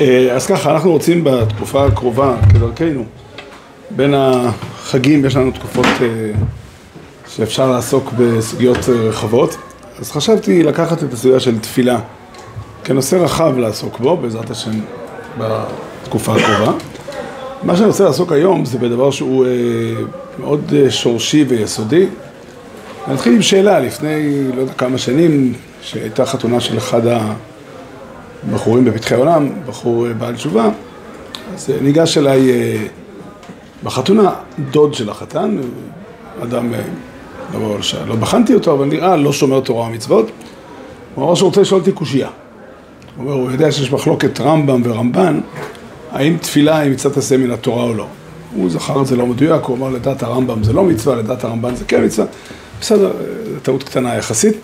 אה, אז ככה, אנחנו רוצים בתקופה הקרובה, כדרכנו, בין החגים יש לנו תקופות אה, שאפשר לעסוק בסוגיות אה, רחבות, אז חשבתי לקחת את הסוגיה של תפילה כנושא רחב לעסוק בו, בעזרת השם, בתקופה הקרובה. מה שאני רוצה לעסוק היום זה בדבר שהוא מאוד שורשי ויסודי. אני אתחיל עם שאלה, לפני לא יודע כמה שנים, שהייתה חתונה של אחד ה... בחורים בפתחי העולם, בחור אה, בעל תשובה, אז אה, ניגש אליי אה, בחתונה דוד של החתן, אדם, לא, לא בחנתי אותו, אבל נראה לא שומר תורה ומצוות, הוא אמר שהוא רוצה לשאול אותי קושייה. הוא אומר, הוא יודע שיש מחלוקת רמב"ם ורמב"ן, האם תפילה היא מצוות עשה מן התורה או לא. הוא זכר את זה לא מדויק, הוא אמר לדעת הרמב"ם זה לא מצווה, לדעת הרמב"ן זה כן מצווה, בסדר, טעות קטנה יחסית.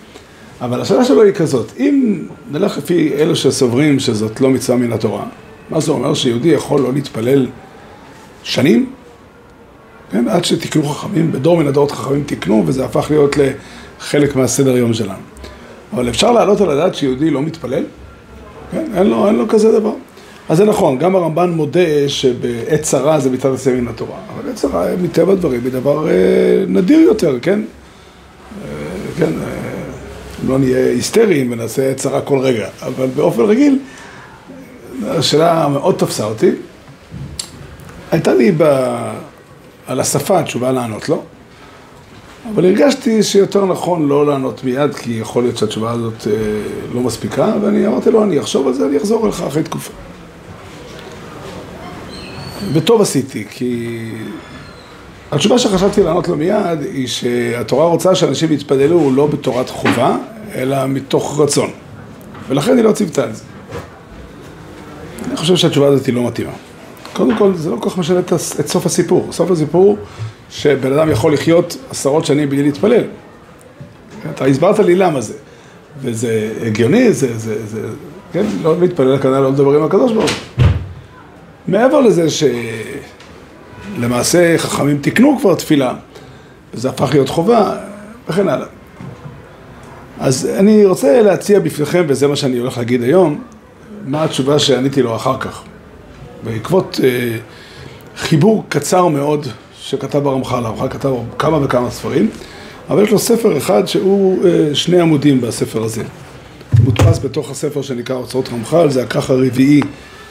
אבל השאלה שלו היא כזאת, אם נלך לפי אלו שסוברים שזאת לא מצווה מן התורה, מה זה אומר שיהודי יכול לא להתפלל שנים? כן, עד שתקנו חכמים, בדור מן הדורות חכמים תקנו, וזה הפך להיות לחלק מהסדר יום שלנו. אבל אפשר להעלות על הדעת שיהודי לא מתפלל? כן, אין לו, אין לו כזה דבר. אז זה נכון, גם הרמב"ן מודה שבעת צרה זה מצד עשה מן התורה, אבל עת צרה מטבע הדברים היא דבר אה, נדיר יותר, כן? אה, כן, אה, לא נהיה היסטריים ונעשה צרה כל רגע, אבל באופן רגיל, השאלה מאוד תפסה אותי. הייתה לי ב... על השפה התשובה לענות לו, אבל הרגשתי שיותר נכון לא לענות מיד, כי יכול להיות שהתשובה הזאת אה, לא מספיקה, ואני אמרתי לו, אני אחשוב על זה, אני אחזור אליך אחרי תקופה. וטוב עשיתי, כי התשובה שחשבתי לענות לו מיד היא שהתורה רוצה שאנשים יתפללו לא בתורת חובה, אלא מתוך רצון. ולכן היא לא ציוותה על זה. אני חושב שהתשובה הזאת היא לא מתאימה. קודם כל, זה לא כל כך משנה את, את סוף הסיפור. סוף הסיפור, שבן אדם יכול לחיות עשרות שנים בלי להתפלל. אתה הסברת לי למה זה. וזה הגיוני, זה, זה, זה, כן, לא להתפלל כנראה לא לדבר עם הקדוש ברוך הוא. מעבר לזה שלמעשה חכמים תיקנו כבר תפילה, וזה הפך להיות חובה, וכן הלאה. אז אני רוצה להציע בפניכם, וזה מה שאני הולך להגיד היום, מה התשובה שעניתי לו אחר כך. בעקבות אה, חיבור קצר מאוד שכתב הרמח"ל, הרמח"ל כתב כמה וכמה ספרים, אבל יש לו ספר אחד שהוא אה, שני עמודים בספר הזה. מודפס בתוך הספר שנקרא אוצרות רמח"ל, זה הכרך הרביעי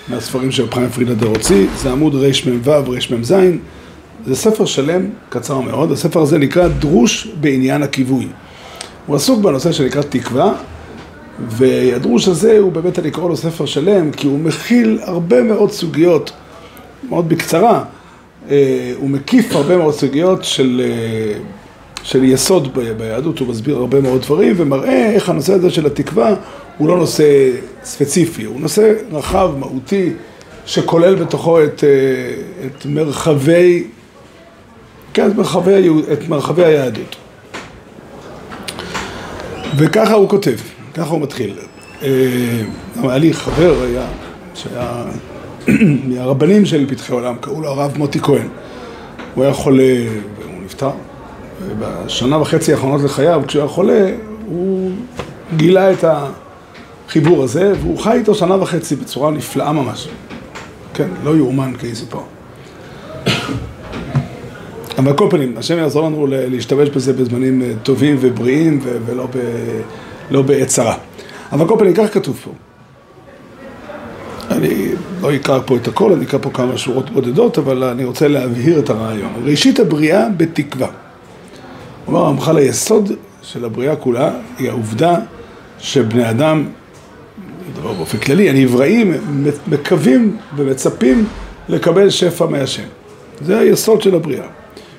מהספרים של פריים פרידה דה רוצי, זה עמוד רמ"ו, רמ"ז, זה ספר שלם, קצר מאוד, הספר הזה נקרא דרוש בעניין הכיווי. הוא עסוק בנושא שנקרא תקווה, והדרוש הזה הוא באמת, אני קורא לו ספר שלם, כי הוא מכיל הרבה מאוד סוגיות, מאוד בקצרה, אה, הוא מקיף הרבה מאוד סוגיות של, אה, של יסוד ביהדות, הוא מסביר הרבה מאוד דברים, ומראה איך הנושא הזה של התקווה הוא לא נושא ספציפי, הוא נושא רחב, מהותי, שכולל בתוכו את, אה, את מרחבי, כן, את מרחבי, את מרחבי היהדות. וככה הוא כותב, ככה הוא מתחיל. אה, היה לי חבר, היה, שהיה מהרבנים של פתחי עולם, קראו לו הרב מוטי כהן. הוא היה חולה והוא נפטר. ובשנה וחצי האחרונות לחייו, כשהוא היה חולה, הוא גילה את החיבור הזה, והוא חי איתו שנה וחצי בצורה נפלאה ממש. כן, לא יאומן כאיזה פה. אבל על כל פנים, השם יעזור לנו להשתמש בזה בזמנים אה, טובים ובריאים ולא ב, לא בעת צרה. אבל כל פנים, כך כתוב פה. אני לא אקרא פה את הכל, אני אקרא פה כמה שורות בודדות, אבל אני רוצה להבהיר את הרעיון. ראשית הבריאה בתקווה. כלומר, המחל היסוד של הבריאה כולה היא העובדה שבני אדם, דבר באופן כללי, הנבראים מקווים ומצפים לקבל שפע מהשם. זה היסוד של הבריאה.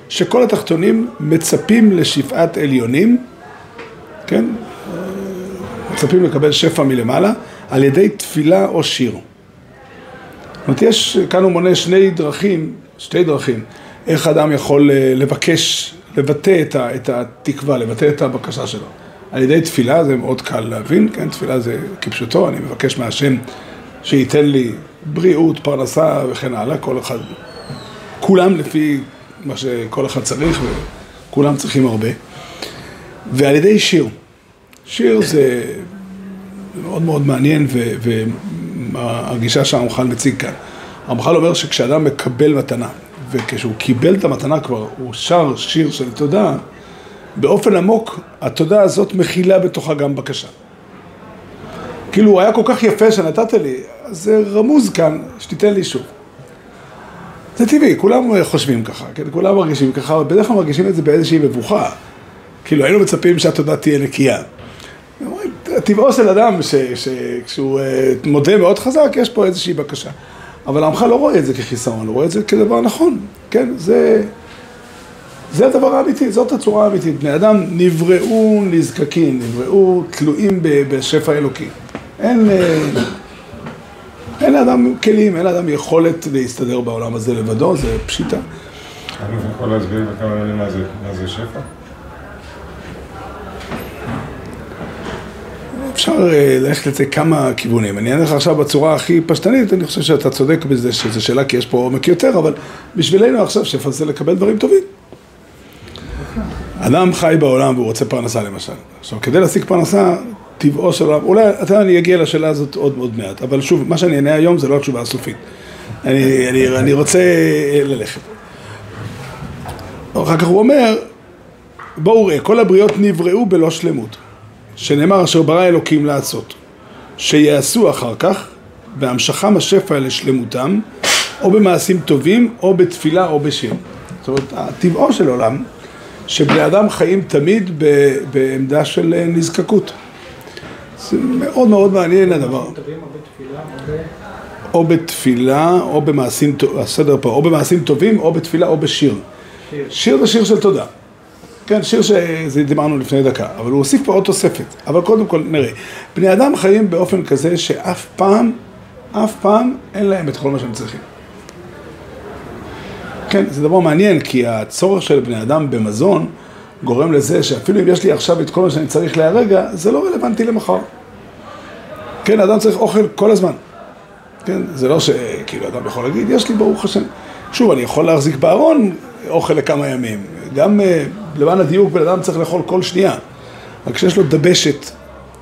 שכל התחתונים מצפים לשפעת עליונים, כן? מצפים לקבל שפע מלמעלה, על ידי תפילה או שיר. זאת אומרת, יש, כאן הוא מונה שני דרכים, שתי דרכים, איך אדם יכול אה, לבקש, לבטא את, ה, את התקווה, לבטא את הבקשה שלו. על ידי תפילה, זה מאוד קל להבין, כן? תפילה זה כפשוטו, אני מבקש מהשם שייתן לי בריאות, פרנסה וכן הלאה, כל אחד, כולם לפי מה שכל אחד צריך, וכולם צריכים הרבה. ועל ידי שיר. שיר זה מאוד מאוד מעניין ו- הגישה שהרמח"ל מציג כאן. הרמח"ל אומר שכשאדם מקבל מתנה, וכשהוא קיבל את המתנה כבר, הוא שר שיר של תודה, באופן עמוק התודה הזאת מכילה בתוכה גם בקשה. כאילו הוא היה כל כך יפה שנתת לי, אז זה רמוז כאן, שתיתן לי שוב. זה טבעי, כולם חושבים ככה, כן? כולם מרגישים ככה, בדרך כלל מרגישים את זה באיזושהי מבוכה. כאילו היינו מצפים שהתודה תהיה נקייה. טבעו של אדם, שכשהוא אה, מודה מאוד חזק, יש פה איזושהי בקשה. אבל עמך לא רואה את זה כחיסרון, הוא רואה את זה כדבר נכון, כן? זה, זה הדבר האמיתי, זאת הצורה האמיתית. בני אדם נבראו נזקקים, נבראו תלויים בשפע אלוקי. אין, אין לאדם כלים, אין לאדם יכולת להסתדר בעולם הזה לבדו, זה פשיטה. אני יכול להסביר בכמה מילים מה זה שפע? אפשר אה, ללכת לזה כמה כיוונים. אני אענה לך עכשיו בצורה הכי פשטנית, אני חושב שאתה צודק בזה שזו שאלה כי יש פה עומק יותר, אבל בשבילנו עכשיו שפע זה לקבל דברים טובים. אדם חי בעולם והוא רוצה פרנסה למשל. עכשיו, כדי להשיג פרנסה, טבעו של העולם, אולי, אתה יודע, אני אגיע לשאלה הזאת עוד מאוד מעט, אבל שוב, מה שאני אענה היום זה לא התשובה הסופית. אני, אני, אני רוצה ללכת. אחר כך הוא אומר, בואו ראה, כל הבריות נבראו בלא שלמות. שנאמר אשר ברא אלוקים לעשות, שיעשו אחר כך בהמשכם השפע לשלמותם, או במעשים טובים, או בתפילה, או בשם. זאת אומרת, הטבעו של עולם, שבני אדם חיים תמיד בעמדה של נזקקות. זה מאוד מאוד מעניין הדבר. או בתפילה, או במעשים, הסדר פה, או במעשים טובים, או בתפילה, או בשיר. שיר זה שיר של תודה. כן, שיר שזה דיברנו לפני דקה, אבל הוא הוסיף פה עוד תוספת. אבל קודם כל נראה, בני אדם חיים באופן כזה שאף פעם, אף פעם אין להם את כל מה שהם צריכים. כן, זה דבר מעניין, כי הצורך של בני אדם במזון גורם לזה שאפילו אם יש לי עכשיו את כל מה שאני צריך להרגע, זה לא רלוונטי למחר. כן, אדם צריך אוכל כל הזמן. כן, זה לא שכאילו אדם יכול להגיד, יש לי ברוך השם. שוב, אני יכול להחזיק בארון אוכל לכמה ימים. גם אה, למען הדיוק בן אדם צריך לאכול כל שנייה. רק כשיש לו דבשת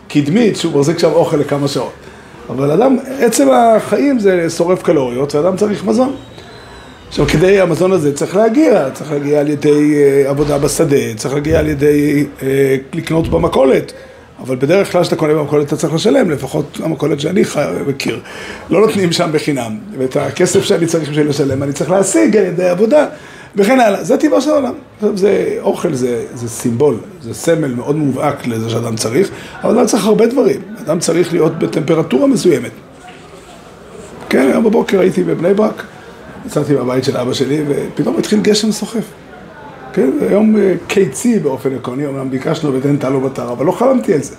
קדמית שהוא מחזיק שם אוכל לכמה שעות. אבל אדם, עצם החיים זה שורף קלוריות ואדם צריך מזון. עכשיו, כדי המזון הזה צריך להגיע, צריך להגיע על ידי אה, עבודה בשדה, צריך להגיע על ידי אה, לקנות במכולת. אבל בדרך כלל כשאתה קונה במכולת אתה צריך לשלם, לפחות המכולת שאני חי, מכיר. לא נותנים שם בחינם, ואת הכסף שאני צריך בשביל לשלם אני צריך להשיג על ידי עבודה. וכן הלאה, זה טבעו של העולם. זה אוכל, זה, זה סימבול, זה סמל מאוד מובהק לזה שאדם צריך, אבל אדם צריך הרבה דברים. אדם צריך להיות בטמפרטורה מסוימת. כן, היום בבוקר הייתי בבני ברק, יצאתי מהבית של אבא שלי, ופתאום התחיל גשם סוחף. כן, היום אה, קיצי באופן עקרוני, אמנם ביקשנו ותן טלו בתר, אבל לא חלמתי על זה.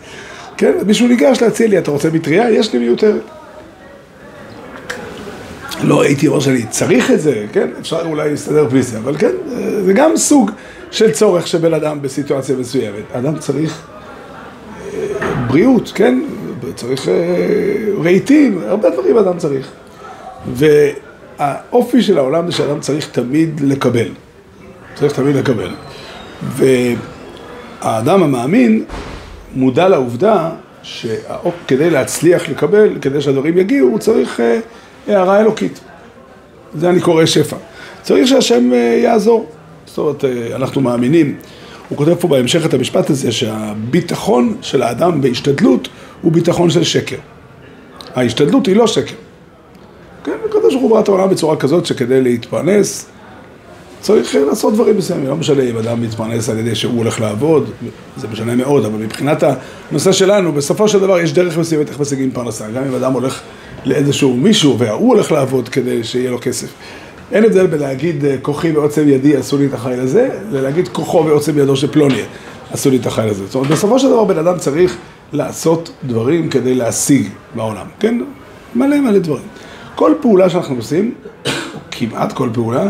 כן, מישהו ניגש להציע לי, אתה רוצה מטריה? יש לי מיותרת. לא הייתי אומר שאני צריך את זה, כן? אפשר אולי להסתדר בלי זה, אבל כן, זה גם סוג של צורך של בן אדם בסיטואציה מסוימת. אדם צריך אה, בריאות, כן? צריך אה, רהיטים, הרבה דברים אדם צריך. והאופי של העולם זה שאדם צריך תמיד לקבל. צריך תמיד לקבל. והאדם המאמין מודע לעובדה שכדי להצליח לקבל, כדי שהדברים יגיעו, הוא צריך... הערה אלוקית. זה אני קורא שפע. צריך שהשם אה, יעזור. זאת אומרת, אה, אנחנו מאמינים, הוא כותב פה בהמשך את המשפט הזה, שהביטחון של האדם בהשתדלות הוא ביטחון של שקר. ההשתדלות היא לא שקר. כן, הקדוש ברוך הוא ברא את העולם בצורה כזאת שכדי להתפרנס צריך אה, לעשות דברים מסוימים, לא משנה אם אדם מתפרנס על ידי שהוא הולך לעבוד, זה משנה מאוד, אבל מבחינת הנושא שלנו, בסופו של דבר יש דרך מסוימת איך משיגים פרנסה, גם אם אדם הולך לאיזשהו מישהו והוא הולך לעבוד כדי שיהיה לו כסף. אין הבדל בלהגיד אה, כוחי ועוצם ידי עשו לי את החיל הזה, ללהגיד כוחו ועוצם ידו של פלוני עשו לי את החיל הזה. זאת אומרת, בסופו של דבר בן אדם צריך לעשות דברים כדי להשיג בעולם, כן? מלא מלא דברים. כל פעולה שאנחנו עושים, או כמעט כל פעולה,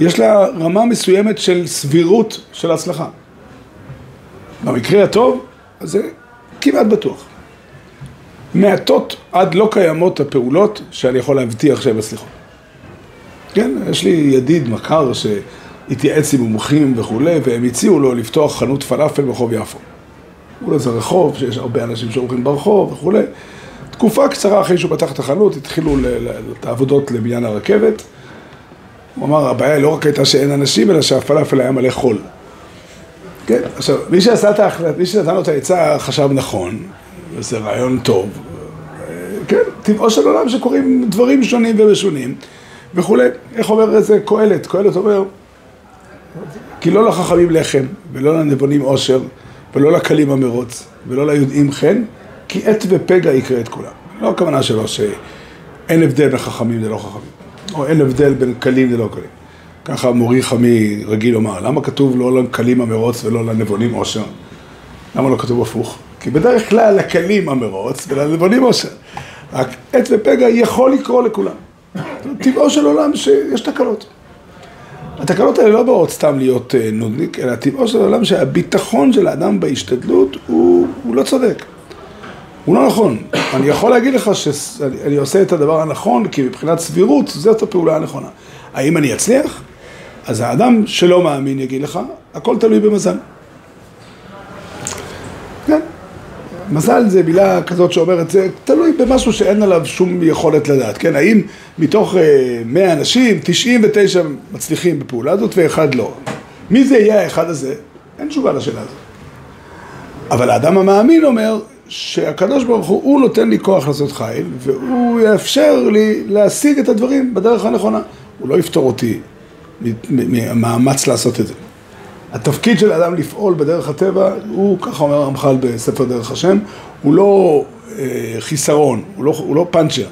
יש לה רמה מסוימת של סבירות של הצלחה. במקרה הטוב, זה כמעט בטוח. מעטות עד לא קיימות הפעולות שאני יכול להבטיח שהן מצליחות. כן, יש לי ידיד, מכר, שהתייעץ עם מומחים וכולי, והם הציעו לו לפתוח חנות פלאפל ברחוב יפו. אולי זה רחוב, שיש הרבה אנשים שהולכים ברחוב וכולי. תקופה קצרה אחרי שהוא פתח את החנות, התחילו את העבודות לבניין הרכבת. הוא אמר, הבעיה לא רק הייתה שאין אנשים, אלא שהפלאפל היה מלא חול. כן, עכשיו, מי שעשה את ההחלטה, מי שנתן לו את העצה חשב נכון, וזה רעיון טוב. כן, טבעו של עולם שקורים דברים שונים ומשונים וכולי. איך אומר איזה קהלת? קהלת אומר, כי לא לחכמים לחם, ולא לנבונים עושר, ולא לקלים המרוץ, ולא ליודעים חן, כי עת ופגע יקרה את כולם. לא הכוונה שלו שאין הבדל בין חכמים ללא חכמים, או אין הבדל בין קלים ללא קלים. ככה מורי חמי רגיל לומר, למה כתוב לא לקלים המרוץ ולא לנבונים עושר? למה לא כתוב הפוך? כי בדרך כלל לקלים המרוץ ולנבונים עושר. רק עת ופגע יכול לקרות לכולם. טבעו של עולם שיש תקלות. התקלות האלה לא באות סתם להיות אה, נודניק, אלא טבעו של עולם שהביטחון של האדם בהשתדלות הוא, הוא לא צודק. הוא לא נכון. אני יכול להגיד לך שאני עושה את הדבר הנכון, כי מבחינת סבירות זאת הפעולה הנכונה. האם אני אצליח? אז האדם שלא מאמין יגיד לך, הכל תלוי במזל. כן. מזל זה מילה כזאת שאומרת, זה תלוי במשהו שאין עליו שום יכולת לדעת, כן? האם מתוך 100 אה, אנשים, 99 מצליחים בפעולה הזאת ואחד לא. מי זה יהיה האחד הזה? אין תשובה לשאלה הזאת. אבל האדם המאמין אומר שהקדוש ברוך הוא, הוא נותן לי כוח לעשות חיל, והוא יאפשר לי להשיג את הדברים בדרך הנכונה. הוא לא יפתור אותי מהמאמץ לעשות את זה. התפקיד של האדם לפעול בדרך הטבע הוא, ככה אומר הרמח"ל בספר דרך השם, הוא לא אה, חיסרון, הוא לא, הוא לא פאנצ'ר,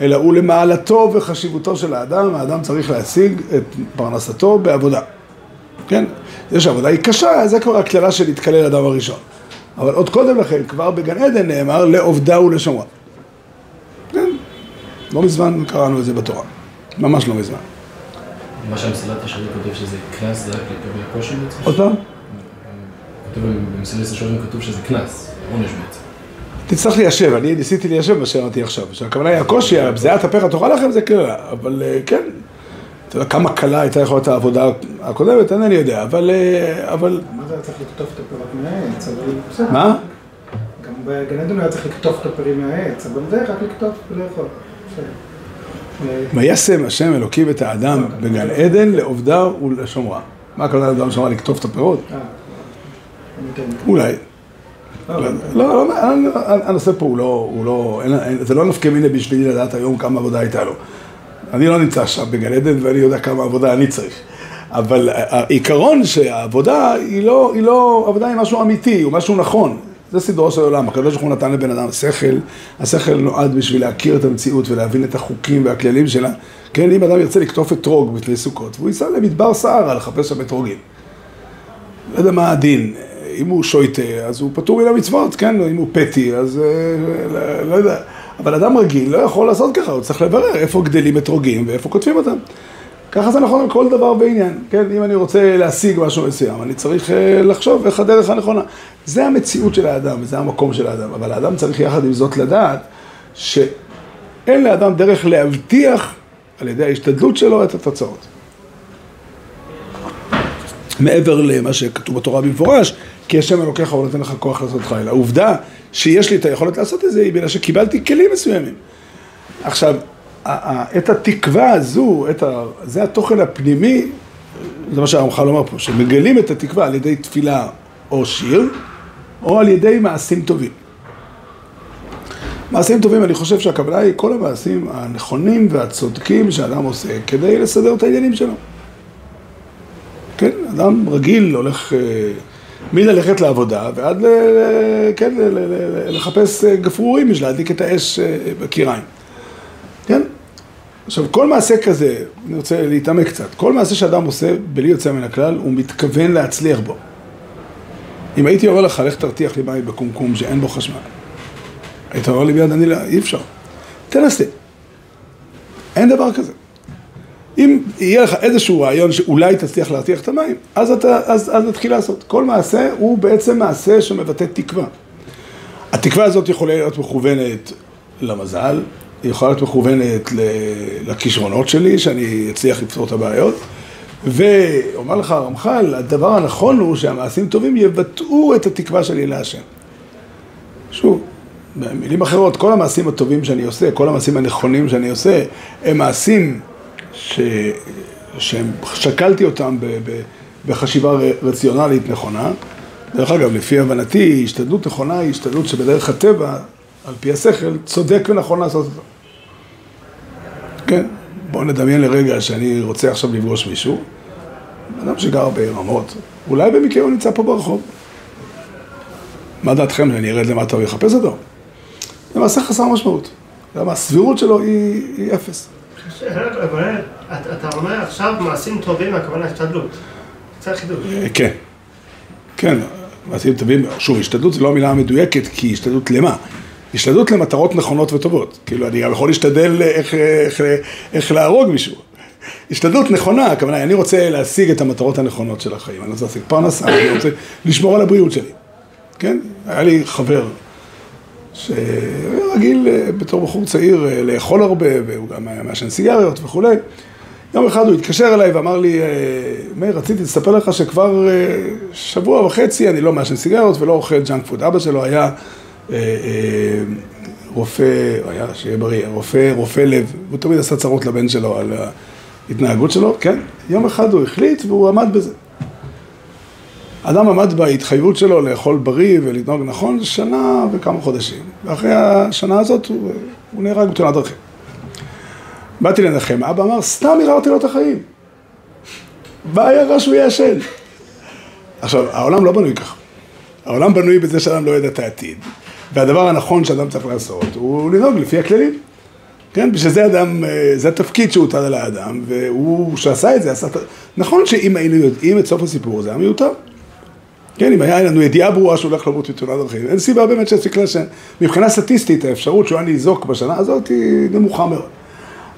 אלא הוא למעלתו וחשיבותו של האדם, האדם צריך להשיג את פרנסתו בעבודה. כן? זה שהעבודה היא קשה, זה כבר הקללה של להתקלל אדם הראשון. אבל עוד קודם לכן, כבר בגן עדן נאמר לעובדה ולשמרה. כן? לא מזמן קראנו את זה בתורה. ממש לא מזמן. מה שהמסילת השערים כותב שזה קנס, זה רק לגבי הקושי בעצם? עוד פעם? כתוב במסילת השערים כתוב שזה קנס, עונש בעצם. תצטרך ליישב, אני ניסיתי ליישב מה שאמרתי עכשיו, שהכוונה היא הקושי, בזיעת הפך תאכל לכם זה קללה, אבל אה, כן, אתה יודע כמה קלה הייתה יכולה להיות העבודה הקודמת, אינני יודע, אבל... אה, אבל... מה זה היה צריך לקטוף את הפירות מהעץ, אבל בסדר. מה? גם בגן עדן היה צריך לקטוף את הפרים מהעץ, אבל זה רק לקטוף ולאכול. וישם השם אלוקים את האדם בגן עדן לעובדה ולשומרה. מה הכוונה לאדם לשומרה? לקטוף את הפירות? אה, אולי. לא, לא, לא, הנושא פה הוא לא, הוא לא, זה לא נפקא מיני בשבילי לדעת היום כמה עבודה הייתה לו. אני לא נמצא שם בגן עדן ואני יודע כמה עבודה אני צריך. אבל העיקרון שהעבודה היא לא, היא לא, עבודה היא משהו אמיתי, הוא משהו נכון. זה סדרו של עולם, הקדוש ברוך הוא נתן לבן אדם שכל, השכל נועד בשביל להכיר את המציאות ולהבין את החוקים והכללים שלה. כן, אם אדם ירצה לקטוף אתרוג בפני סוכות, והוא ייסע למדבר סהרה לחפש שם אתרוגים. לא יודע מה הדין, אם הוא שויטה, אז הוא פטור מן המצוות, כן, אם הוא פטי, אז לא, לא יודע. אבל אדם רגיל לא יכול לעשות ככה, הוא צריך לברר איפה גדלים אתרוגים ואיפה כותבים אותם. ככה זה נכון על כל דבר בעניין, כן? אם אני רוצה להשיג משהו מסוים, אני צריך אה, לחשוב איך הדרך הנכונה. זה המציאות של האדם, וזה המקום של האדם. אבל האדם צריך יחד עם זאת לדעת שאין לאדם דרך להבטיח על ידי ההשתדלות שלו את התוצאות. מעבר למה שכתוב בתורה במפורש, כי השם אלוקיך הוא נותן לך כוח לעשות חיל. העובדה שיש לי את היכולת לעשות את זה היא בגלל שקיבלתי כלים מסוימים. עכשיו, את התקווה הזו, את ה... זה התוכן הפנימי, זה מה שהרמח"ל אומר פה, שמגלים את התקווה על ידי תפילה או שיר, או על ידי מעשים טובים. מעשים טובים, אני חושב שהכוונה היא כל המעשים הנכונים והצודקים שאדם עושה כדי לסדר את העניינים שלו. כן, אדם רגיל הולך אה, מללכת לעבודה ועד ל, כן, לחפש אה, גפרורים בשביל להדליק את האש אה, בקיריים. עכשיו, כל מעשה כזה, אני רוצה להתעמק קצת, כל מעשה שאדם עושה, בלי יוצא מן הכלל, הוא מתכוון להצליח בו. אם הייתי אומר לך, לך תרתיח לי מים בקומקום שאין בו חשמל, היית אומר לי ביד אני לא, אי אפשר. תנסה. אין דבר כזה. אם יהיה לך איזשהו רעיון שאולי תצליח להרתיח את המים, אז, אתה, אז, אז נתחיל לעשות. כל מעשה הוא בעצם מעשה שמבטא תקווה. התקווה הזאת יכולה להיות מכוונת למזל, היא יכולה להיות מכוונת לכישרונות שלי, שאני אצליח לפתור את הבעיות. ואומר לך הרמח"ל, הדבר הנכון הוא שהמעשים טובים יבטאו את התקווה שלי להשם. שוב, במילים אחרות, כל המעשים הטובים שאני עושה, כל המעשים הנכונים שאני עושה, הם מעשים ש... שהם, שקלתי אותם ב... ב... בחשיבה רציונלית נכונה. דרך אגב, לפי הבנתי, השתדלות נכונה היא השתדלות שבדרך הטבע, על פי השכל, צודק ונכון לעשות אותה. כן, בואו נדמיין לרגע שאני רוצה עכשיו לפגוש מישהו, אדם שגר ברמות, אולי במקרה הוא נמצא פה ברחוב. מה דעתכם, שאני ארד למטה ויחפש אותו? זה מעשה חסר משמעות. למה הסבירות שלו היא, היא אפס. אתה אומר עכשיו מעשים טובים, הכוונה השתדלות. זה חידוש. אה, כן, כן, מעשים טובים, שוב, השתדלות זו לא המילה המדויקת, כי השתדלות למה? השתדלות למטרות נכונות וטובות. כאילו, אני גם יכול להשתדל איך, איך, איך להרוג מישהו. השתדלות נכונה, הכוונה, אני רוצה להשיג את המטרות הנכונות של החיים. אני רוצה להשיג פרנסה, אני רוצה לשמור על הבריאות שלי. כן? היה לי חבר שהיה רגיל אה, בתור בחור צעיר אה, לאכול הרבה, והוא גם היה מעשן סיגריות וכולי. יום אחד הוא התקשר אליי ואמר לי, אה, מאיר, רציתי לספר לך שכבר אה, שבוע וחצי אני לא מעשן סיגריות ולא אוכל ג'אנק פוד. אבא שלו היה אה, אה, רופא, היה, שיהיה בריא, רופא, רופא לב, הוא תמיד עשה צרות לבן שלו על ההתנהגות שלו, כן? יום אחד הוא החליט והוא עמד בזה. אדם עמד בהתחייבות שלו לאכול בריא ולנהוג נכון שנה וכמה חודשים. ואחרי השנה הזאת הוא, הוא נהרג בתאונת דרכים. באתי לנחם, אבא אמר, סתם ערערתי לו את החיים. בעיירה שהוא יעשן. עכשיו, העולם לא בנוי ככה. העולם בנוי בזה שאדם לא יודע את העתיד. והדבר הנכון שאדם צריך לעשות הוא לנהוג לפי הכללים. כן, בשביל זה אדם, אה, זה התפקיד שהוטל על האדם, והוא, שעשה את זה, עשה את... נכון שאם היינו יודעים את סוף הסיפור הזה, היה מיותר. כן, אם היה לנו ידיעה ברורה שהוא הולך למות בתאונת דרכים, אין סיבה באמת שיפסיק לעשן. מבחינה סטטיסטית, האפשרות שהוא היה ניזוק בשנה הזאת היא נמוכה מאוד.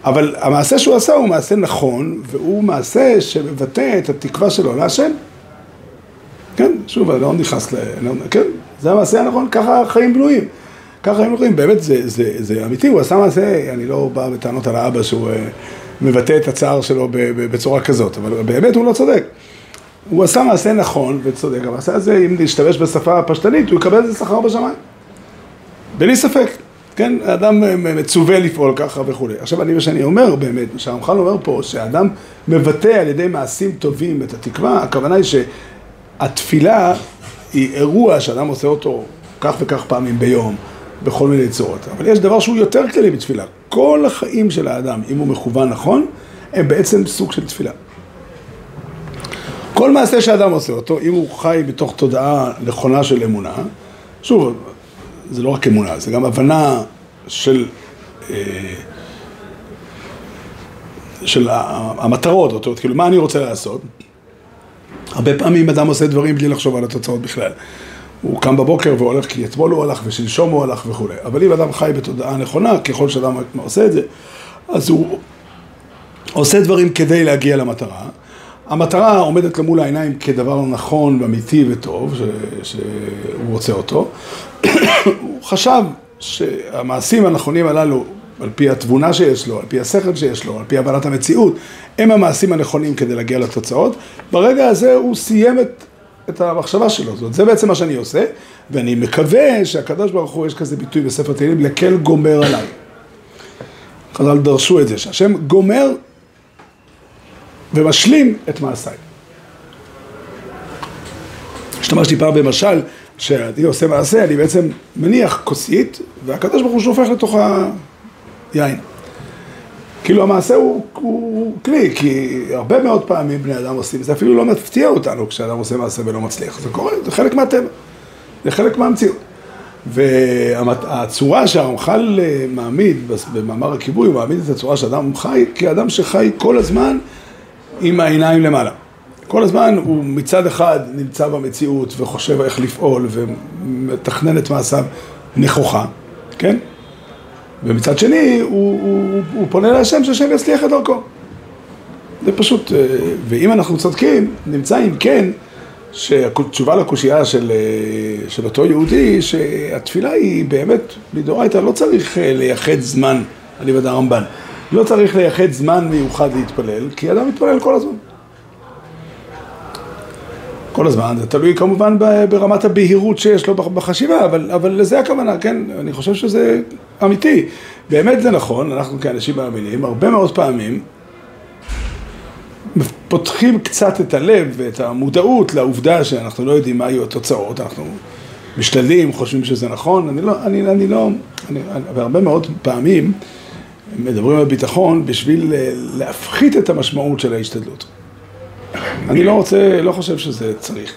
אבל המעשה שהוא עשה הוא מעשה נכון, והוא מעשה שמבטא את התקווה שלו לעשן. כן, שוב, אני לא נכנס ל... כן, זה המעשה הנכון, ככה החיים בנויים. ככה החיים בנויים, באמת זה, זה, זה אמיתי, הוא עשה מעשה, אני לא בא בטענות על האבא שהוא אה, מבטא את הצער שלו בצורה כזאת, אבל באמת הוא לא צודק. הוא עשה מעשה נכון וצודק, המעשה הזה, אם נשתמש בשפה הפשטנית, הוא יקבל את זה שכר בשמיים. בלי ספק, כן? האדם מצווה לפעול ככה וכולי. עכשיו, אני, מה שאני אומר באמת, מה שהרמח"ל אומר פה, שהאדם מבטא על ידי מעשים טובים את התקווה, הכוונה היא שהתפילה היא אירוע שאדם עושה אותו כך וכך פעמים ביום, בכל מיני צורות. אבל יש דבר שהוא יותר כללי בתפילה. כל החיים של האדם, אם הוא מכוון נכון, הם בעצם סוג של תפילה. כל מעשה שאדם עושה אותו, אם הוא חי בתוך תודעה נכונה של אמונה, שוב, זה לא רק אמונה, זה גם הבנה של, אה, של המטרות, אומרת, כאילו, מה אני רוצה לעשות? הרבה פעמים אדם עושה דברים בלי לחשוב על התוצאות בכלל. הוא קם בבוקר והולך כי אתמול הוא הלך ושלשום הוא הלך וכולי. אבל אם אדם חי בתודעה נכונה, ככל שאדם עושה את זה, אז הוא עושה דברים כדי להגיע למטרה. המטרה עומדת למול העיניים כדבר נכון ואמיתי וטוב, ש... שהוא רוצה אותו. הוא חשב שהמעשים הנכונים הללו, על פי התבונה שיש לו, על פי השכל שיש לו, על פי הבנת המציאות, הם המעשים הנכונים כדי להגיע לתוצאות. ברגע הזה הוא סיים את, את המחשבה שלו. זאת אומרת, זה בעצם מה שאני עושה, ואני מקווה שהקדוש ברוך הוא, יש כזה ביטוי בספר תהילים, לקל גומר עליי. חז"ל דרשו את זה, שהשם גומר ומשלים את מעשיי. השתמשתי פעם במשל, שאני עושה מעשה, אני בעצם מניח כוסית, והקדוש ברוך הוא שופך לתוך היין. כאילו המעשה הוא, הוא כלי, כי הרבה מאוד פעמים בני אדם עושים, זה אפילו לא מפתיע אותנו כשאדם עושה מעשה ולא מצליח, זה קורה, זה חלק מהטבע, זה חלק מהמציאות. והצורה שהרמח"ל מעמיד במאמר הכיבוי, הוא מעמיד את הצורה שאדם חי כאדם שחי כל הזמן עם העיניים למעלה. כל הזמן הוא מצד אחד נמצא במציאות וחושב איך לפעול ומתכנן את מעשיו נכוחה, כן? ומצד שני הוא, הוא, הוא פונה להשם שהשם יצליח את דרכו. זה פשוט, ואם אנחנו צודקים, נמצא אם כן שהתשובה לקושייה של, של אותו יהודי, שהתפילה היא באמת, מדאורייתא לא צריך לייחד זמן, אני ודע הרמב"ן, לא צריך לייחד זמן מיוחד להתפלל, כי אדם מתפלל כל הזמן. כל הזמן, זה תלוי כמובן ברמת הבהירות שיש לו בח- בחשיבה, אבל, אבל לזה הכוונה, כן, אני חושב שזה אמיתי. באמת זה נכון, אנחנו כאנשים מאמינים, הרבה מאוד פעמים פותחים קצת את הלב ואת המודעות לעובדה שאנחנו לא יודעים מה יהיו התוצאות, אנחנו משתדלים, חושבים שזה נכון, אני לא, אני, אני לא, אני, והרבה מאוד פעמים מדברים על ביטחון בשביל אה, להפחית את המשמעות של ההשתדלות. אני לא רוצה, לא חושב שזה צריך.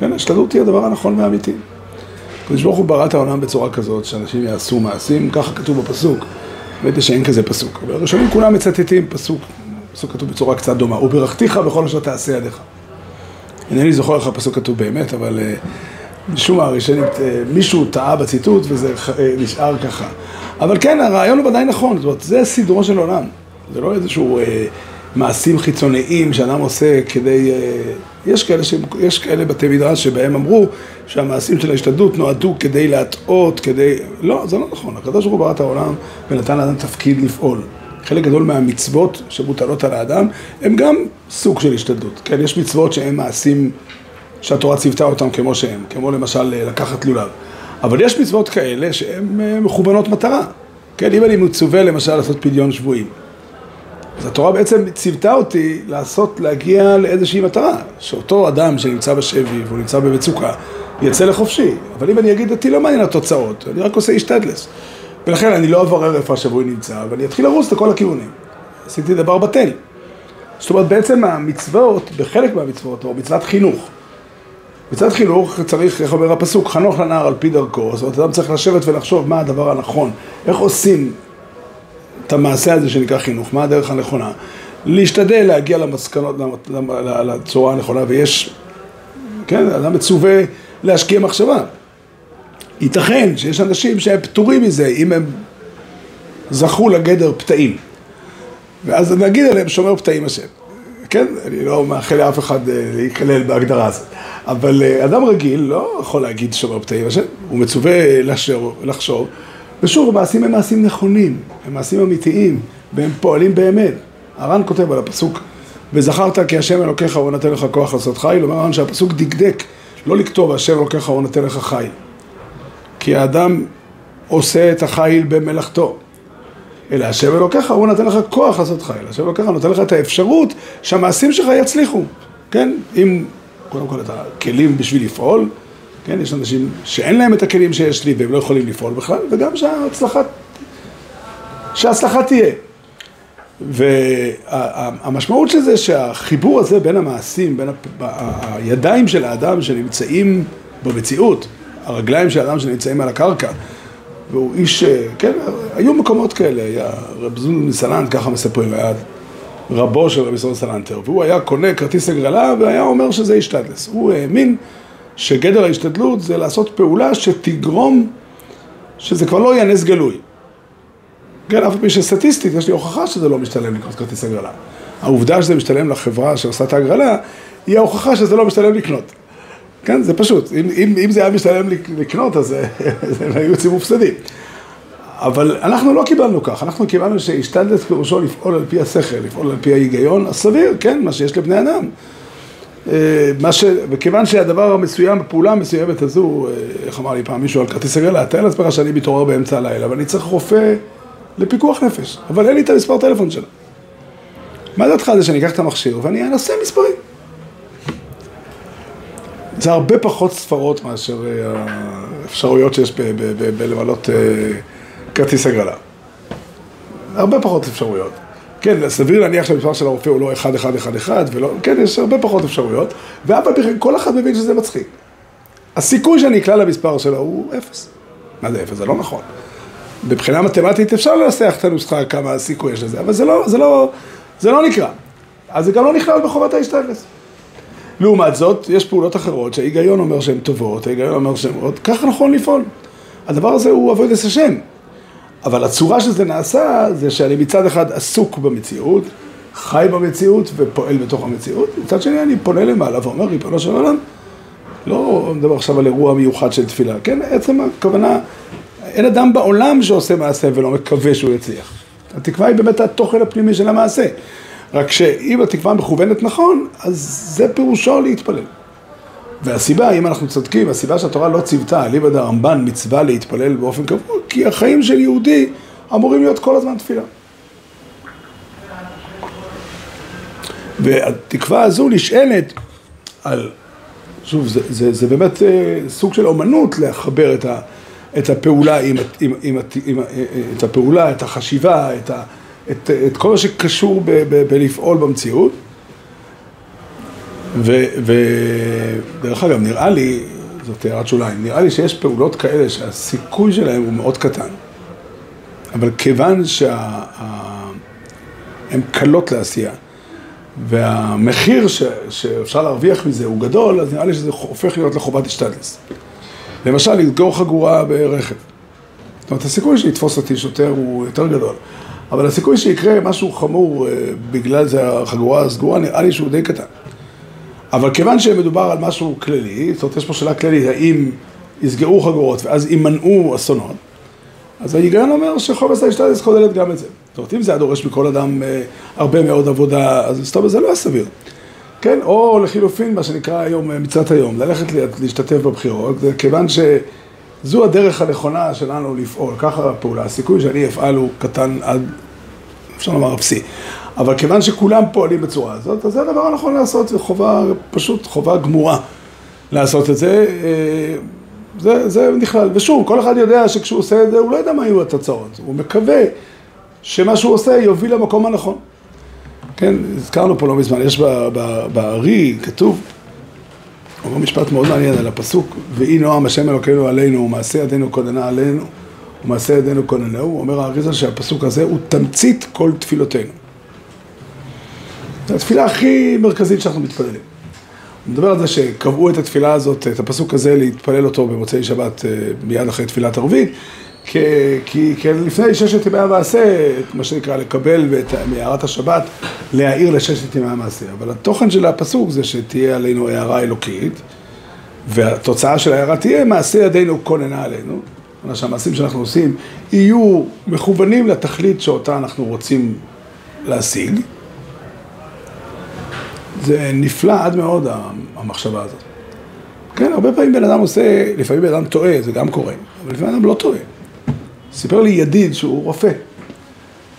כן, ההשתדלות היא הדבר הנכון והאמיתי. הקדוש ברוך הוא ברא את העולם בצורה כזאת, שאנשים יעשו מעשים, ככה כתוב בפסוק. האמת היא שאין כזה פסוק. אבל הראשונים כולם מצטטים פסוק, פסוק כתוב בצורה קצת דומה. וברכתיך בכל אשר תעשה ידיך. אינני זוכר איך הפסוק כתוב באמת, אבל אה, משום מה הראשונים, אה, מישהו טעה בציטוט וזה אה, נשאר ככה. אבל כן, הרעיון הוא ודאי נכון, זאת אומרת, זה סדרו של עולם. זה לא איזשהו אה, מעשים חיצוניים שאדם עושה כדי... אה, יש כאלה, ש... יש כאלה בתי מדרש שבהם אמרו שהמעשים של ההשתדלות נועדו כדי להטעות, כדי... לא, זה לא נכון. הקדוש ברוך הוא ברא את העולם ונתן לאדם תפקיד לפעול. חלק גדול מהמצוות שמוטלות על האדם הם גם סוג של השתדלות. כן, יש מצוות שהן מעשים שהתורה ציוותה אותם כמו שהם, כמו למשל אה, לקחת לולב. אבל יש מצוות כאלה שהן אה, מכוונות מטרה. כן, אם אני מצווה למשל לעשות פדיון שבויים. אז התורה בעצם ציוותה אותי לעשות, להגיע לאיזושהי מטרה, שאותו אדם שנמצא בשבי והוא נמצא במצוקה, יצא לחופשי. אבל אם אני אגיד, אותי לא מעניין התוצאות, אני רק עושה השתדלס. ולכן אני לא אברר איפה השבוי נמצא, ואני אתחיל לרוץ לכל הכיוונים. עשיתי דבר בטל. זאת אומרת, בעצם המצוות, בחלק מהמצוות, או מצוות חינוך, מצוות חינוך צריך, איך אומר הפסוק, חנוך לנער על פי דרכו, זאת אומרת, אדם צריך לשבת ולחשוב מה הדבר הנכון, איך עושים את המעשה הזה שנקרא חינוך, מה הדרך הנכונה, להשתדל להגיע למסקנות, לצורה הנכונה, ויש, כן, אדם מצווה להשקיע מחשבה. ייתכן שיש אנשים שהם פטורים מזה, אם הם זכו לגדר פתאים. ואז נגיד עליהם שומר פתאים השם. כן, אני לא מאחל לאף אחד אה, להיכלל בהגדרה הזאת. אבל אה, אדם רגיל לא יכול להגיד שומר פתאים השם, הוא מצווה לחשוב, לחשוב. ושוב, המעשים הם מעשים נכונים, הם מעשים אמיתיים, והם פועלים באמת. הר"ן כותב על הפסוק, וזכרת כי השם אלוקיך הוא נותן לך כוח לעשות חיל, אומר הר"ן שהפסוק דקדק, לא לכתוב השם אלוקיך הוא נותן לך חיל. כי האדם עושה את החיל במלאכתו. אלא השם אלוקיך הוא נותן לך כוח לעשות חיל, השם אלוקיך נותן לך את האפשרות שהמעשים שלך יצליחו, כן? אם קודם כל את הכלים בשביל לפעול, כן? יש אנשים שאין להם את הכלים שיש לי והם לא יכולים לפעול בכלל, וגם שההצלחה, שההצלחה תהיה. והמשמעות של זה שהחיבור הזה בין המעשים, בין הידיים של האדם שנמצאים במציאות, הרגליים של האדם שנמצאים על הקרקע, והוא איש, כן, היו מקומות כאלה, היה רב זון מסלנט, ככה מספרים, היה רבו של רבי סלנטר, והוא היה קונה כרטיס הגרלה והיה אומר שזה השתדלס. הוא האמין שגדר ההשתדלות זה לעשות פעולה שתגרום שזה כבר לא יהיה נס גלוי. כן, אף פעם שסטטיסטית יש לי הוכחה שזה לא משתלם לקנות כרטיס הגרלה. העובדה שזה משתלם לחברה שעושה את ההגרלה, היא ההוכחה שזה לא משתלם לקנות. כן, זה פשוט. אם, אם, אם זה היה משתלם לקנות, אז הם היו יוצאים מופסדים. אבל אנחנו לא קיבלנו כך, אנחנו קיבלנו שהשתדלת פירושו לפעול על פי השכל, לפעול על פי ההיגיון הסביר, כן, מה שיש לבני אדם. מה ש... וכיוון שהדבר המסוים, הפעולה המסוימת הזו, איך אמר לי פעם מישהו על כרטיס הגרלה, תאר לעצמך שאני מתעורר באמצע הלילה ואני צריך רופא לפיקוח נפש, אבל אין לי את המספר טלפון שלו. מה דעתך זה שאני אקח את המכשיר ואני אנסה מספרים? זה הרבה פחות ספרות מאשר האפשרויות שיש בלמלות כרטיס הגרלה. הרבה פחות אפשרויות. כן, סביר להניח שהמספר של הרופא הוא לא 1111, ולא, כן, יש הרבה פחות אפשרויות, כן כל אחד מבין שזה מצחיק. הסיכוי שאני אקלע למספר שלו הוא אפס. מה זה אפס? זה לא נכון. מבחינה מתמטית אפשר לנסח את הנוסחה כמה הסיכוי יש לזה, אבל זה לא, זה לא, זה לא נקרא. אז זה גם לא נכלל בחובת ההשתדלת. לעומת זאת, יש פעולות אחרות שההיגיון אומר שהן טובות, ההיגיון אומר שהן עוד, ככה נכון לפעול. הדבר הזה הוא עבודת השם. אבל הצורה שזה נעשה, זה שאני מצד אחד עסוק במציאות, חי במציאות ופועל בתוך המציאות, מצד שני אני פונה למעלה ואומר, ריבונו של עולם, לא מדבר עכשיו על אירוע מיוחד של תפילה, כן, עצם הכוונה, אין אדם בעולם שעושה מעשה ולא מקווה שהוא יצליח. התקווה היא באמת התוכן הפנימי של המעשה. רק שאם התקווה מכוונת נכון, אז זה פירושו להתפלל. והסיבה, אם אנחנו צודקים, הסיבה שהתורה לא ציוותה, אליבא דרמב"ן מצווה להתפלל באופן קבוע, כי החיים של יהודי אמורים להיות כל הזמן תפילה. והתקווה הזו נשענת על, שוב, זה, זה, זה באמת אה, סוג של אומנות לחבר את, ה, את הפעולה עם, עם, עם, עם, את הפעולה, את החשיבה, את, ה, את, את כל מה שקשור ב, ב, בלפעול במציאות. ודרך אגב, נראה לי, זאת הערת שוליים, נראה לי שיש פעולות כאלה שהסיכוי שלהם הוא מאוד קטן. אבל כיוון שהן קלות לעשייה, והמחיר ש, שאפשר להרוויח מזה הוא גדול, אז נראה לי שזה הופך להיות לחובת השתדלס. למשל, לסגור חגורה ברכב. זאת אומרת, הסיכוי שיתפוס אותי שוטר הוא יותר גדול. אבל הסיכוי שיקרה משהו חמור אה, בגלל זה החגורה הסגורה, נראה לי שהוא די קטן. אבל כיוון שמדובר על משהו כללי, זאת אומרת, יש פה שאלה כללית, האם יסגרו חגורות ואז יימנעו אסונות, אז ההיגיון אומר שחובס ההשתדלת כוללת גם את זה. זאת אומרת, אם זה היה דורש מכל אדם אה, הרבה מאוד עבודה, אז מסתבר זה לא סביר. כן, או לחילופין, מה שנקרא היום אה, מצוות היום, ללכת להשתתף בבחירות, כיוון שזו הדרך הנכונה שלנו לפעול, ככה הפעולה, הסיכוי שאני אפעל הוא קטן עד, אפשר לומר אפסי. אבל כיוון שכולם פועלים בצורה הזאת, אז זה הדבר הנכון לעשות, זה חובה, פשוט חובה גמורה לעשות את זה. אה, זה, זה נכלל. ושוב, כל אחד יודע שכשהוא עושה את זה, הוא לא יודע מה יהיו התוצאות. הוא מקווה שמה שהוא עושה יוביל למקום הנכון. כן, הזכרנו פה לא מזמן, יש בארי, כתוב, אומר משפט מאוד מעניין על הפסוק, ואי נועם השם אלוקינו עלינו, ומעשה ידינו כוננה עלינו, ומעשה ידינו כוננהו, אומר האריזה שהפסוק הזה הוא תמצית כל תפילותינו. זו התפילה הכי מרכזית שאנחנו מתפללים. הוא מדבר על זה שקבעו את התפילה הזאת, את הפסוק הזה, להתפלל אותו במוצאי שבת אה, מיד אחרי תפילת ערבית, כי, כי, כי לפני ששת ימי המעשה, מה שנקרא, לקבל את מערת השבת, להעיר לששת ימי המעשה. אבל התוכן של הפסוק זה שתהיה עלינו הערה אלוקית, והתוצאה של ההערה תהיה מעשה ידינו כוננה עלינו. כלומר שהמעשים שאנחנו עושים יהיו מכוונים לתכלית שאותה אנחנו רוצים להשיג. זה נפלא עד מאוד המחשבה הזאת. כן, הרבה פעמים בן אדם עושה, לפעמים בן אדם טועה, זה גם קורה, אבל לפעמים בן אדם לא טועה. סיפר לי ידיד שהוא רופא,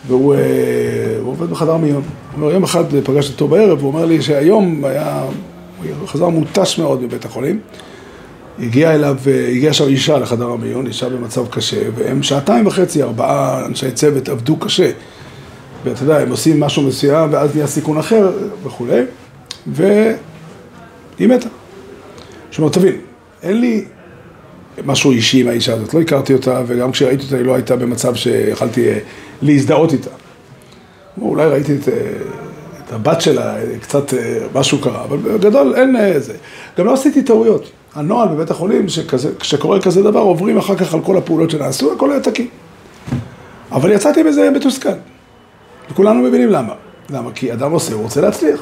והוא אה, עובד בחדר מיון. הוא אומר, יום אחד פגשתי אותו בערב, הוא אומר לי שהיום היה, הוא חזר מותש מאוד מבית החולים. הגיעה אליו, אה, הגיעה שם אישה לחדר המיון, אישה במצב קשה, והם שעתיים וחצי, ארבעה אנשי צוות עבדו קשה. ואתה יודע, הם עושים משהו מסוים, ואז נהיה סיכון אחר וכולי. והיא מתה. זאת תבין, אין לי משהו אישי עם האישה הזאת, לא הכרתי אותה, וגם כשראיתי אותה היא לא הייתה במצב שיכלתי אה, להזדהות איתה. אולי ראיתי את, אה, את הבת שלה, קצת אה, משהו קרה, אבל בגדול אין זה. גם לא עשיתי טעויות. הנוהל בבית החולים, כשקורה כזה דבר, עוברים אחר כך על כל הפעולות שנעשו, הכל היה תקין. אבל יצאתי מזה מתוסכל. וכולנו מבינים למה. למה? כי אדם עושה, הוא רוצה להצליח.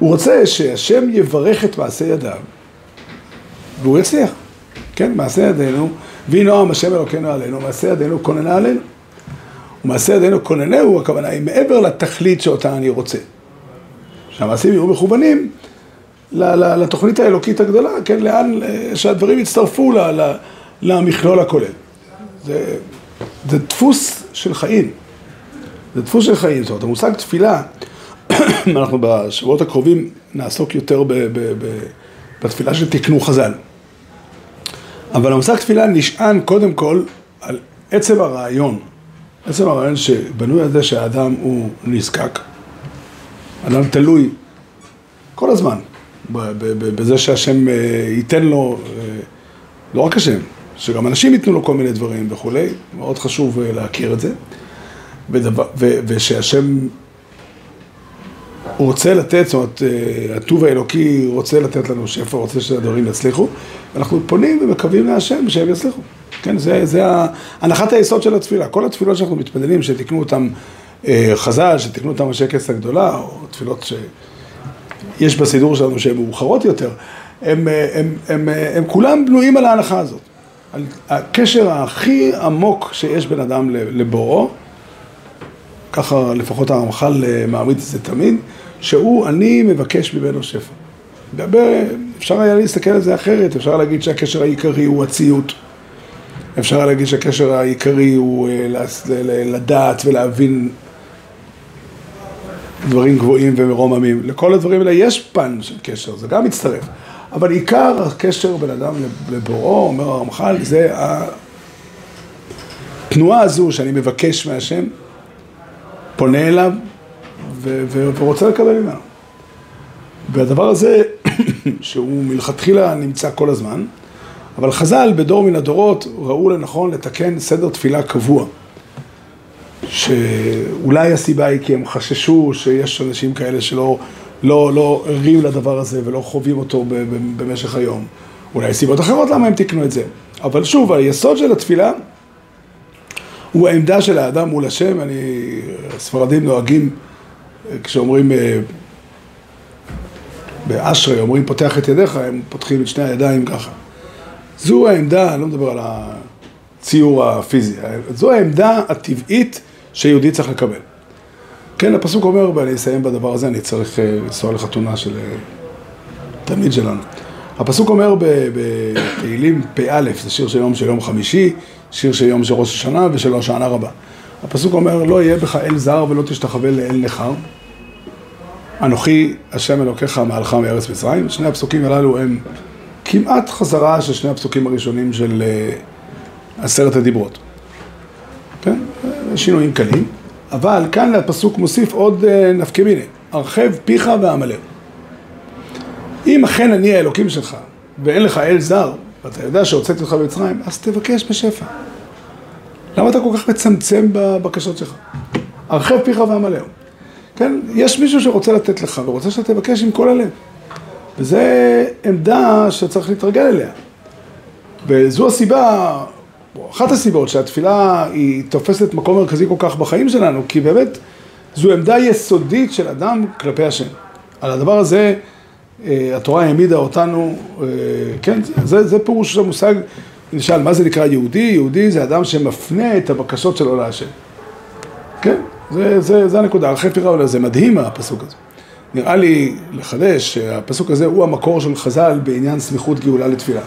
הוא רוצה שהשם יברך את מעשה ידיו, והוא יצליח. כן, מעשה ידינו, ויהי נועם השם אלוקינו עלינו, מעשה ידינו כוננה עלינו. ומעשה ידינו כוננהו, הכוונה היא מעבר לתכלית שאותה אני רוצה. שהמעשים יהיו מכוונים לתוכנית האלוקית הגדולה, כן, לאן, שהדברים יצטרפו למכלול הכולל. זה, זה דפוס של חיים. זה דפוס של חיים. זאת אומרת, המושג תפילה אנחנו בשבועות הקרובים נעסוק יותר ב- ב- ב- בתפילה של תקנו חז"ל. אבל המושג תפילה נשען קודם כל על עצם הרעיון, עצם הרעיון שבנוי על זה שהאדם הוא נזקק, אדם תלוי כל הזמן בזה שהשם אה, ייתן לו, אה, לא רק השם, שגם אנשים ייתנו לו כל מיני דברים וכולי, מאוד חשוב אה, להכיר את זה, ודבר, ו, ושהשם הוא רוצה לתת, זאת אומרת, אה, הטוב האלוקי רוצה לתת לנו שפע, רוצה שהדברים יצליחו, ואנחנו פונים ומקווים להשם שהם יצליחו. כן, זה, זה הנחת היסוד של התפילה. כל התפילות שאנחנו מתפללים, שתקנו אותם אה, חז"ל, שתקנו אותם אנשי כס הגדולה, או תפילות שיש בסידור שלנו שהן מאוחרות יותר, הם, אה, הם, הם, הם, הם כולם בנויים על ההנחה הזאת. על הקשר הכי עמוק שיש בין אדם לבוראו, ככה לפחות הרמח"ל מעמיד את זה תמיד, שהוא, אני מבקש ממנו שפע. אפשר היה להסתכל על זה אחרת, אפשר להגיד שהקשר העיקרי הוא הציות. אפשר להגיד שהקשר העיקרי הוא אה, לדעת ולהבין דברים גבוהים ומרוממים. לכל הדברים האלה יש פן של קשר, זה גם מצטרף. אבל עיקר הקשר בין אדם לבוראו, אומר הרמח"ל, זה התנועה הזו שאני מבקש מהשם, פונה אליו ורוצה לקבל ממנו. והדבר הזה, שהוא מלכתחילה נמצא כל הזמן, אבל חז"ל בדור מן הדורות ראו לנכון לתקן סדר תפילה קבוע. שאולי הסיבה היא כי הם חששו שיש אנשים כאלה שלא לא, לא ערים לדבר הזה ולא חווים אותו במשך היום. אולי סיבות אחרות למה הם תיקנו את זה. אבל שוב, היסוד של התפילה הוא העמדה של האדם מול השם. אני, הספרדים נוהגים, אה, כשאומרים אה, באשרי, אומרים פותח את ידיך, הם פותחים את שני הידיים ככה. זו העמדה, אני לא מדבר על הציור הפיזי, זו העמדה הטבעית שיהודי צריך לקבל. כן, הפסוק אומר, ואני אסיים בדבר הזה, אני צריך אה, לנסוע לחתונה של אה, תלמיד שלנו. הפסוק אומר בתהילים פא, זה שיר של יום של יום חמישי, שיר של יום של ראש השנה ושל הושענא רבה. הפסוק אומר, לא יהיה בך אל זר ולא תשתחווה לאל נכר. אנוכי השם אלוקיך מעלך מארץ מצרים. שני הפסוקים הללו הם כמעט חזרה של שני הפסוקים הראשונים של אה, עשרת הדיברות. כן? שינויים קלים. אבל כאן הפסוק מוסיף עוד אה, נפקא מיני, הרחב פיך ועמלך. אם אכן אני האלוקים שלך ואין לך אל זר, ואתה יודע שהוצאתי אותך במצרים, אז תבקש בשפע. למה אתה כל כך מצמצם בבקשות שלך? הרחב פיך ועמלך. כן, יש מישהו שרוצה לתת לך ורוצה שאתה תבקש עם כל הלב. וזו עמדה שצריך להתרגל אליה. וזו הסיבה, או אחת הסיבות שהתפילה היא תופסת מקום מרכזי כל כך בחיים שלנו, כי באמת זו עמדה יסודית של אדם כלפי השם. על הדבר הזה אה, התורה העמידה אותנו, אה, כן, זה, זה פירוש של המושג, נשאל, מה זה נקרא יהודי? יהודי זה אדם שמפנה את הבקשות שלו להשם. כן, זה, זה, זה הנקודה, על חפר העולה, זה מדהים הפסוק הזה. נראה לי לחדש שהפסוק הזה הוא המקור של חז"ל בעניין סמיכות גאולה לתפילה.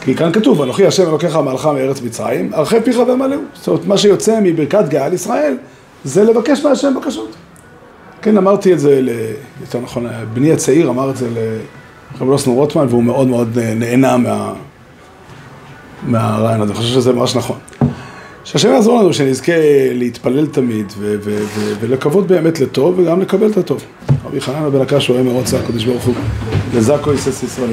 כי כאן כתוב, אנוכי השם אלוקיך מעלך מארץ מצרים, הרחב פיך ומלאו. זאת אומרת, מה שיוצא מברכת גאה על ישראל, זה לבקש מהשם בקשות. כן, אמרתי את זה, ל... יותר נכון, בני הצעיר אמר את זה לרב לוסנו רוטמן, והוא מאוד מאוד נהנה מה... מהרעיון הזה, אני חושב שזה ממש נכון. שהשם יעזור לנו שנזכה להתפלל תמיד ו- ו- ו- ולקוות באמת לטוב וגם לקבל את הטוב. רבי חנן בן הקש רואה מרוץ הקדוש ברוך הוא לזקו יסס ישראל,